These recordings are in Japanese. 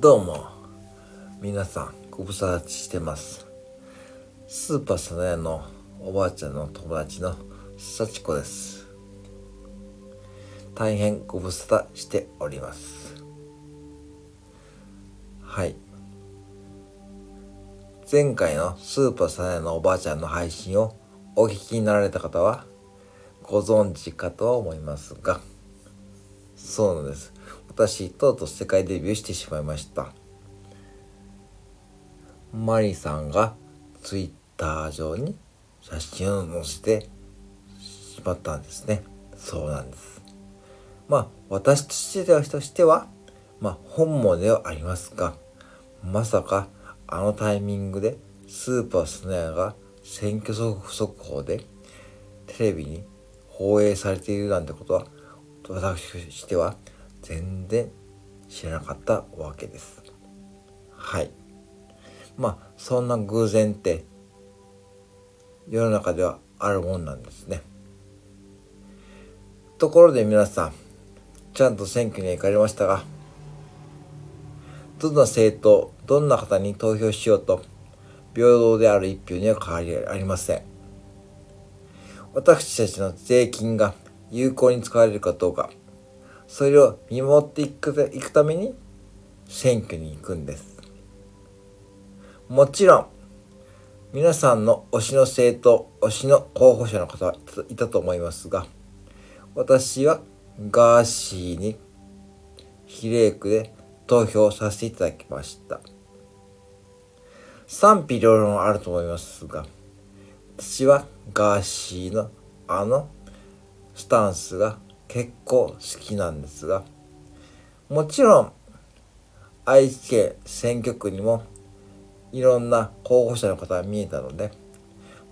どうも皆さんご無沙汰してます。スーパーサナヤのおばあちゃんの友達の幸子です。大変ご無沙汰しております。はい。前回のスーパーサナヤのおばあちゃんの配信をお聞きになられた方はご存知かとは思いますがそうなんです。私とうとう世界デビューしてしまいました。マリさんがツイッター上に写真を載せてしまったんですね。そうなんです。まあ私としてはまあ本望ではありますがまさかあのタイミングでスーパースネアが選挙速報でテレビに放映されているなんてことは私としては全然知らなかったわけです。はい。まあそんな偶然って世の中ではあるもんなんですね。ところで皆さんちゃんと選挙に行かれましたがどんな政党どんな方に投票しようと平等である一票には変わりありません。私たちの税金が有効に使われるかどうかそれを見守っていくいくために選挙に行くんです。もちろん、皆さんの推しの政党、推しの候補者の方はいたと思いますが、私はガーシーに比例区で投票させていただきました。賛否両論あると思いますが、私はガーシーのあのスタンスが結構好きなんですが、もちろん愛知県選挙区にもいろんな候補者の方が見えたので、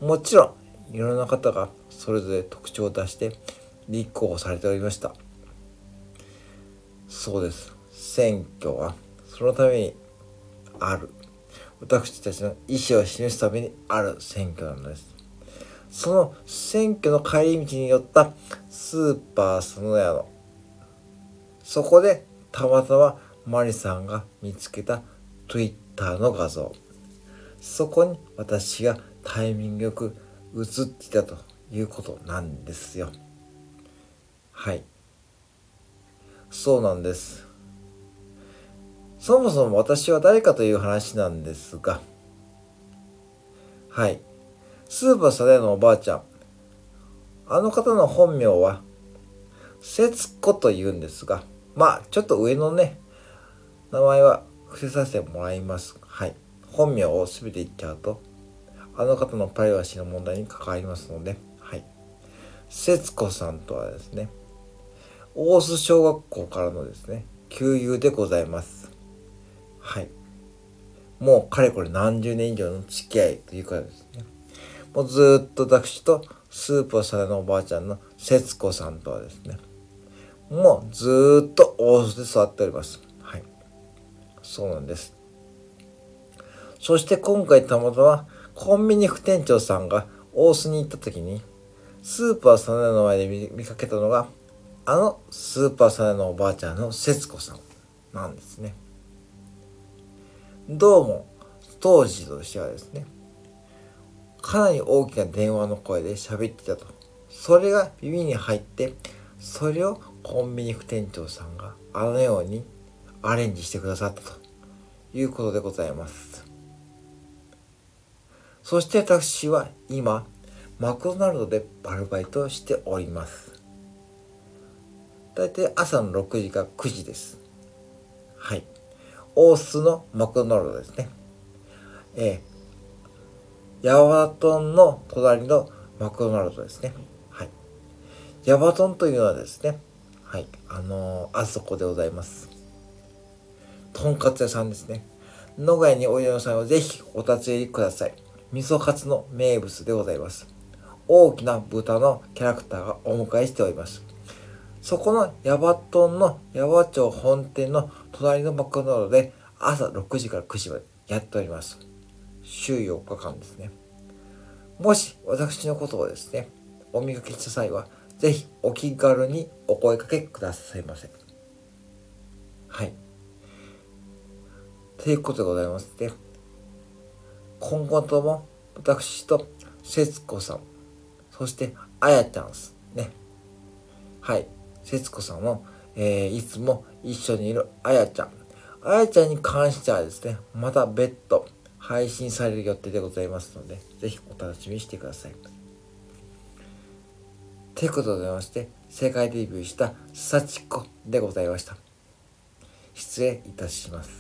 もちろんいろんな方がそれぞれ特徴を出して立候補されておりました。そうです。選挙はそのためにある。私たちの意思を示すためにある選挙なのです。その選挙の帰り道によったスーパーそのヤのそこでたまたまマリさんが見つけた Twitter の画像。そこに私がタイミングよく映っていたということなんですよ。はい。そうなんです。そもそも私は誰かという話なんですが。はい。スーパーサダのおばあちゃん。あの方の本名は、節子と言うんですが、まあ、ちょっと上のね、名前は伏せさせてもらいます。はい。本名を全て言っちゃうと、あの方のプライバシーの問題に関わりますので、はい。節子さんとはですね、大須小学校からのですね、旧友でございます。はい。もうかれこれ何十年以上の付き合いというかですね。もうずっと私とスーパーサラのおばあちゃんの節子さんとはですね、もうずっと大須で座っております。はい。そうなんです。そして今回たまたまコンビニ副店長さんが大須に行った時に、スーパーサナの前で見かけたのが、あのスーパーサナのおばあちゃんの節子さんなんですね。どうも当時としてはですね、かなり大きな電話の声で喋ってたと。それが耳に入って、それをコンビニ副店長さんがあのようにアレンジしてくださったということでございます。そして私は今、マクドナルドでバルバイトをしております。だいたい朝の6時か9時です。はい。大須のマクドナルドですね。えーヤバトンの隣のマクドナルドですね。はい。ヤバトンというのはですね、はい、あのー、あそこでございます。とんかつ屋さんですね。野谷においでの際はぜひお立ち寄りください。味噌カツの名物でございます。大きな豚のキャラクターがお迎えしております。そこのヤバトンのヤバ町本店の隣のマクドナルドで朝6時から9時までやっております。週4日間ですね。もし私のことをですね、お見かけした際は、ぜひお気軽にお声かけくださいませ。はい。ということでございまして、今後とも私と節子さん、そしてあやちゃんですね。はい。節子さんも、えー、いつも一緒にいるあやちゃん。あやちゃんに関してはですね、また別途配信される予定でございますので、ぜひお楽しみにしてください。ということでございまして、世界デビューした幸子でございました。失礼いたします。